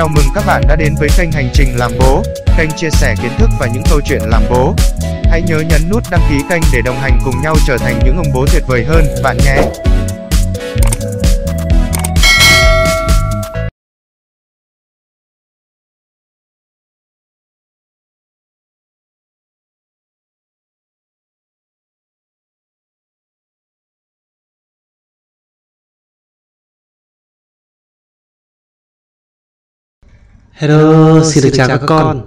Chào mừng các bạn đã đến với kênh Hành trình làm bố, kênh chia sẻ kiến thức và những câu chuyện làm bố. Hãy nhớ nhấn nút đăng ký kênh để đồng hành cùng nhau trở thành những ông bố tuyệt vời hơn bạn nhé. Hello, xin được chào các con.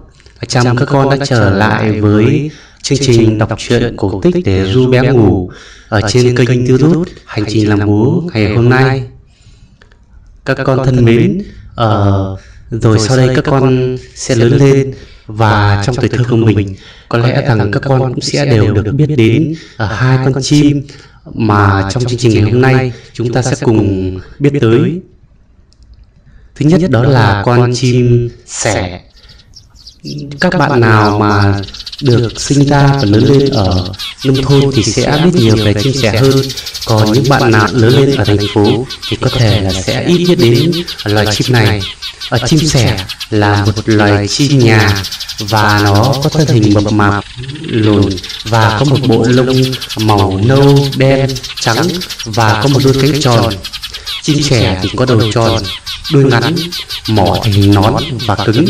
Chào mừng các con đã trở lại với chương trình đọc truyện cổ tích để ru bé ngủ ở trên kênh YouTube Hành trình làm bố ngày hôm nay. Các con thân mến, ờ, rồi sau đây các con sẽ lớn lên và trong tuổi thơ của mình có lẽ rằng các con cũng sẽ đều được biết đến ở hai con chim mà trong chương trình ngày hôm nay chúng ta sẽ cùng biết tới Thứ nhất đó là con chim sẻ. Các bạn nào mà được sinh ra và lớn lên ở nông thôn thì sẽ biết nhiều về chim sẻ hơn. Còn những bạn nào lớn lên ở thành phố thì có thể là sẽ ít biết đến loài chim này. Ở chim sẻ là một loài chim nhà và nó có thân hình mập mạp, lùn và có một bộ lông màu nâu, đen, trắng và có một đôi cánh tròn. Chim sẻ thì có đầu tròn, đuôi ngắn, mỏ thành hình nón và cứng.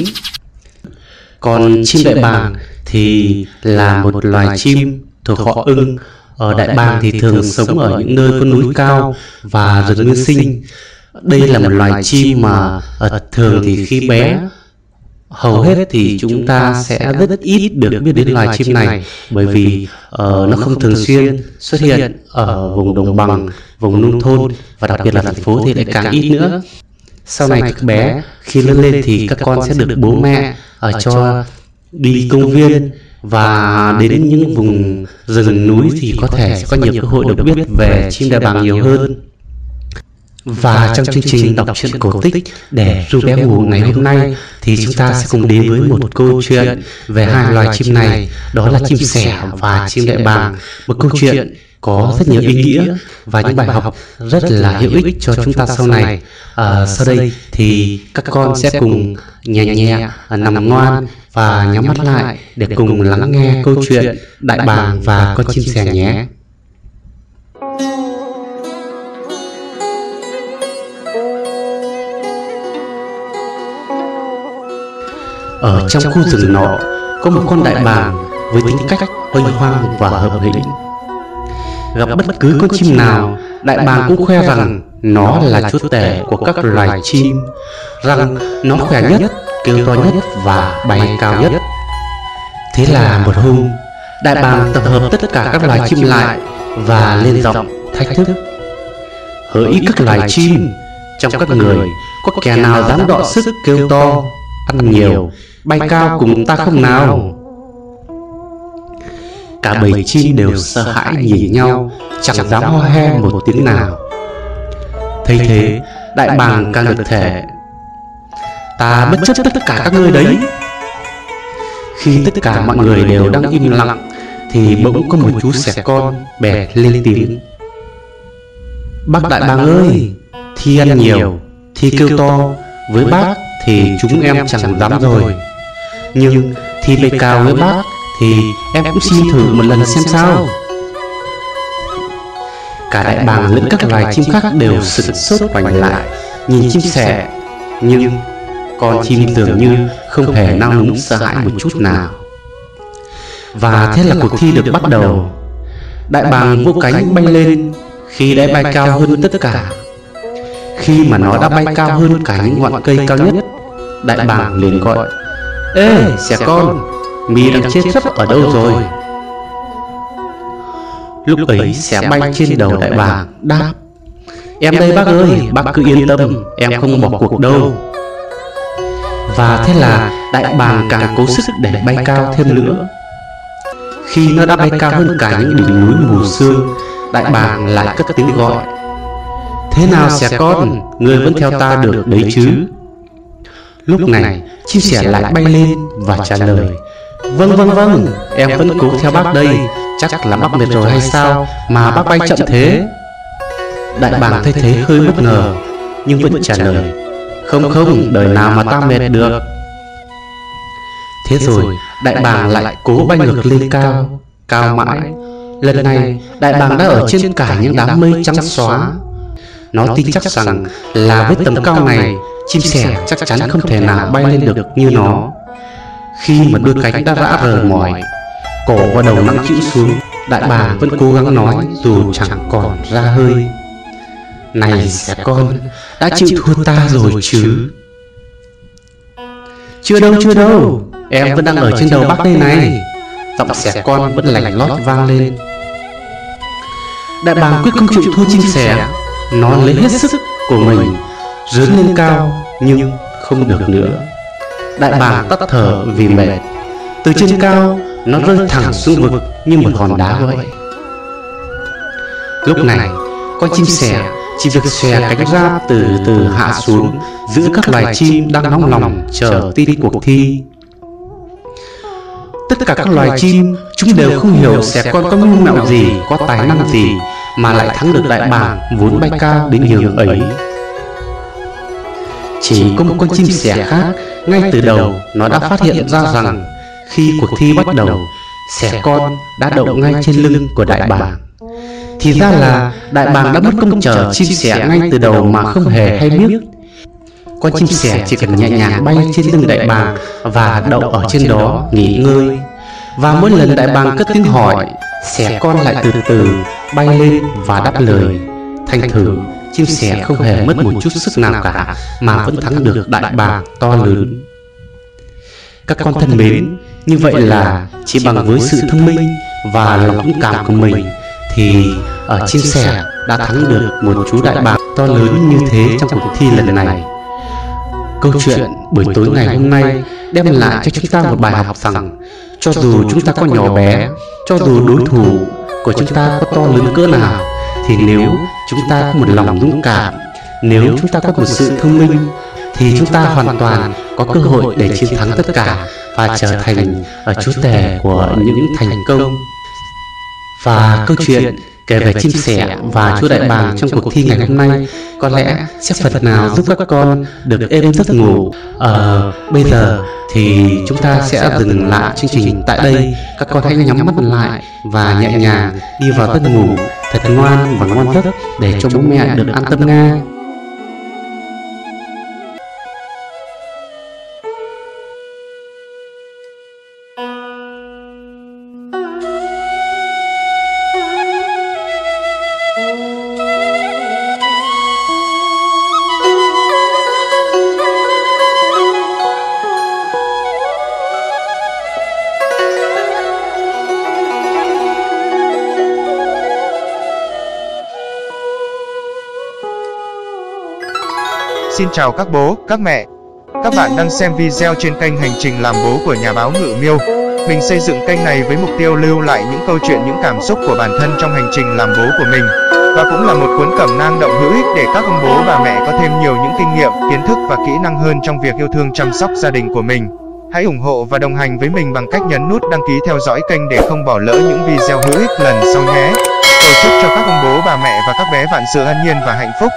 Còn chim đại bàng thì là một loài chim thuộc họ ưng. Ở đại bàng thì thường sống ở những nơi có núi cao và rừng nguyên sinh. Đây là một loài chim mà thường thì khi bé hầu hết thì chúng ta sẽ rất ít được biết đến loài chim này bởi vì uh, nó không thường xuyên xuất hiện ở vùng đồng bằng, vùng nông thôn và đặc biệt là thành phố thì lại càng ít nữa. Sau này các bé khi lớn lên thì các con sẽ được bố mẹ ở cho đi công viên và đến những vùng rừng núi thì có thể sẽ có nhiều cơ hội được biết về chim đại bàng nhiều hơn. Và trong chương trình đọc truyện cổ tích để ru bé ngủ ngày hôm nay thì chúng ta sẽ cùng đến với một câu chuyện về hai loài chim này, đó là chim sẻ và chim đại bàng. Một câu chuyện có rất nhiều ý nghĩa và những bài học rất là hữu ích cho chúng ta sau này. À, sau đây thì các con sẽ cùng nhẹ nhẹ nằm ngoan và nhắm mắt lại để cùng lắng nghe câu chuyện Đại bàng và con chim sẻ nhé. Ở trong khu rừng nọ có một con đại bàng với tính cách oanh hoang và hợp hĩnh gặp bất cứ con chim nào, đại bàng cũng khoe rằng nó là chúa tể của các loài chim, rằng nó khỏe nhất, kêu to nhất và bay cao nhất. Thế là một hôm, đại bàng tập hợp tất cả các loài chim lại và lên giọng thách thức. Hỡi các loài chim, trong các người có kẻ nào dám đọ sức kêu to, ăn nhiều, bay cao cùng ta không nào? Cả bầy chim đều sợ hãi nhìn nhau, Chẳng dám ho he một tiếng nào. Thấy thế, Đại bàng càng được thể, Ta bất chấp tất cả các ngươi đấy. Khi tất cả mọi người đều đang im lặng, Thì bỗng có một chú sẻ con bè lên tiếng. Bác đại bàng ơi, Thi ăn nhiều, Thi kêu to, Với bác thì chúng em chẳng dám rồi. Nhưng thi bay cao với bác thì em cũng xin thử một lần xem sao. Cả đại bàng lẫn các loài chim khác đều sửng sốt quanh lại Nhìn chim sẻ. Nhưng con chim dường như không hề nao núng sợ hãi một chút nào. Và thế là cuộc thi được bắt đầu. Đại bàng vô cánh bay lên Khi đã bay cao hơn tất cả. Khi mà nó đã bay cao hơn cả những ngọn cây cao nhất Đại bàng liền gọi Ê, xẻ con! Mi đang chết sắp ở đâu rồi? Lúc ấy xẻ bay trên đầu đại bàng, Đáp, Em đây bác ơi, Bác cứ yên tâm, Em không bỏ cuộc đâu. Và thế là đại bàng càng cố sức để bay cao thêm nữa. Khi nó đã bay cao hơn cả những đỉnh núi mù sương, Đại bàng lại cất tiếng gọi, Thế nào xẻ con? Người vẫn theo ta được đấy chứ? Lúc này, chim sẻ lại bay lên và trả lời Vâng vâng vâng. Em vẫn cố theo bác đây. Chắc là bác mệt rồi hay sao? Mà bác bay chậm thế. Đại bàng thấy thế hơi bất ngờ. Nhưng vẫn trả lời. Không không, đời nào mà ta mệt được. Thế rồi đại bàng lại cố bay ngược lên cao Cao. mãi. Lần này đại bàng đã ở trên cả những đám mây trắng xóa. Nó tin chắc rằng là với tầm cao này Chim sẻ chắc chắn không thể nào bay lên được như nó khi mà đôi cánh đã rã rời mỏi Cổ và đầu nặng chịu xuống, Đại bà vẫn cố gắng nói dù chẳng còn ra hơi. Này sẽ con, Đã chịu thua ta rồi chứ? Chưa đâu chưa đâu, Em vẫn đang ở trên đầu bác đây này. Giọng xẻ con vẫn lành lót vang lên. Đại bà quyết không chịu thua chim sẻ, Nó lấy hết sức của mình Rướn lên cao, Nhưng không được nữa. Đại bàng tắt thở vì mệt. Từ trên cao Nó rơi thẳng xuống vực như một hòn đá vậy. Lúc này Con chim sẻ. chỉ việc xòe cánh ra từ từ hạ xuống giữa các loài chim đang nóng lòng chờ tin cuộc thi. tất cả các loài chim chúng đều không hiểu xẻ con có mưu mẹo gì có tài năng gì mà lại thắng được đại bàng vốn bay cao đến nhường ấy chỉ có một con chim sẻ khác ngay từ đầu nó đã phát hiện ra rằng khi cuộc thi bắt đầu sẻ con đã đậu ngay trên lưng của đại bàng. thì ra là đại bàng đã mất công chờ chim sẻ ngay từ đầu mà không hề hay biết. con chim sẻ chỉ cần nhẹ nhàng bay trên lưng đại bàng và đậu ở trên đó nghỉ ngơi. và mỗi lần đại bàng cất tiếng hỏi sẻ con lại từ từ bay lên và đáp lời thành thử chim sẻ không hề mất một chút sức nào cả mà vẫn thắng được đại bàng to lớn. các con thân mến như vậy là chỉ bằng với sự thông minh và lòng dũng cảm của mình thì ở chim sẻ đã thắng được một chú đại bàng to lớn như thế trong cuộc thi lần này. câu chuyện buổi tối ngày hôm nay đem lại cho chúng ta một bài học rằng cho dù chúng ta có nhỏ bé cho dù đối thủ của chúng ta có to lớn cỡ nào thì nếu chúng ta có một lòng dũng cảm. Nếu chúng ta có một sự thông minh thì chúng ta hoàn toàn có cơ hội để chiến thắng tất cả và trở thành ở chúa tể của những thành công. và câu chuyện kể về chim sẻ và chú đại bàng trong cuộc thi ngày hôm nay có lẽ sẽ phần nào giúp các con được êm giấc ngủ? ờ bây giờ thì chúng ta sẽ dừng lại chương trình tại đây. các con hãy nhắm mắt lại và nhẹ nhàng đi vào giấc ngủ thật ngoan và ngoan thức để cho bố mẹ được an tâm nga. Xin chào các bố, các mẹ. Các bạn đang xem video trên kênh Hành trình làm bố của nhà báo Ngự Miêu. Mình xây dựng kênh này với mục tiêu lưu lại những câu chuyện những cảm xúc của bản thân trong hành trình làm bố của mình và cũng là một cuốn cẩm nang động hữu ích để các ông bố bà mẹ có thêm nhiều những kinh nghiệm, kiến thức và kỹ năng hơn trong việc yêu thương chăm sóc gia đình của mình. Hãy ủng hộ và đồng hành với mình bằng cách nhấn nút đăng ký theo dõi kênh để không bỏ lỡ những video hữu ích lần sau nhé. Cầu chúc cho các ông bố bà mẹ và các bé vạn sự an nhiên và hạnh phúc.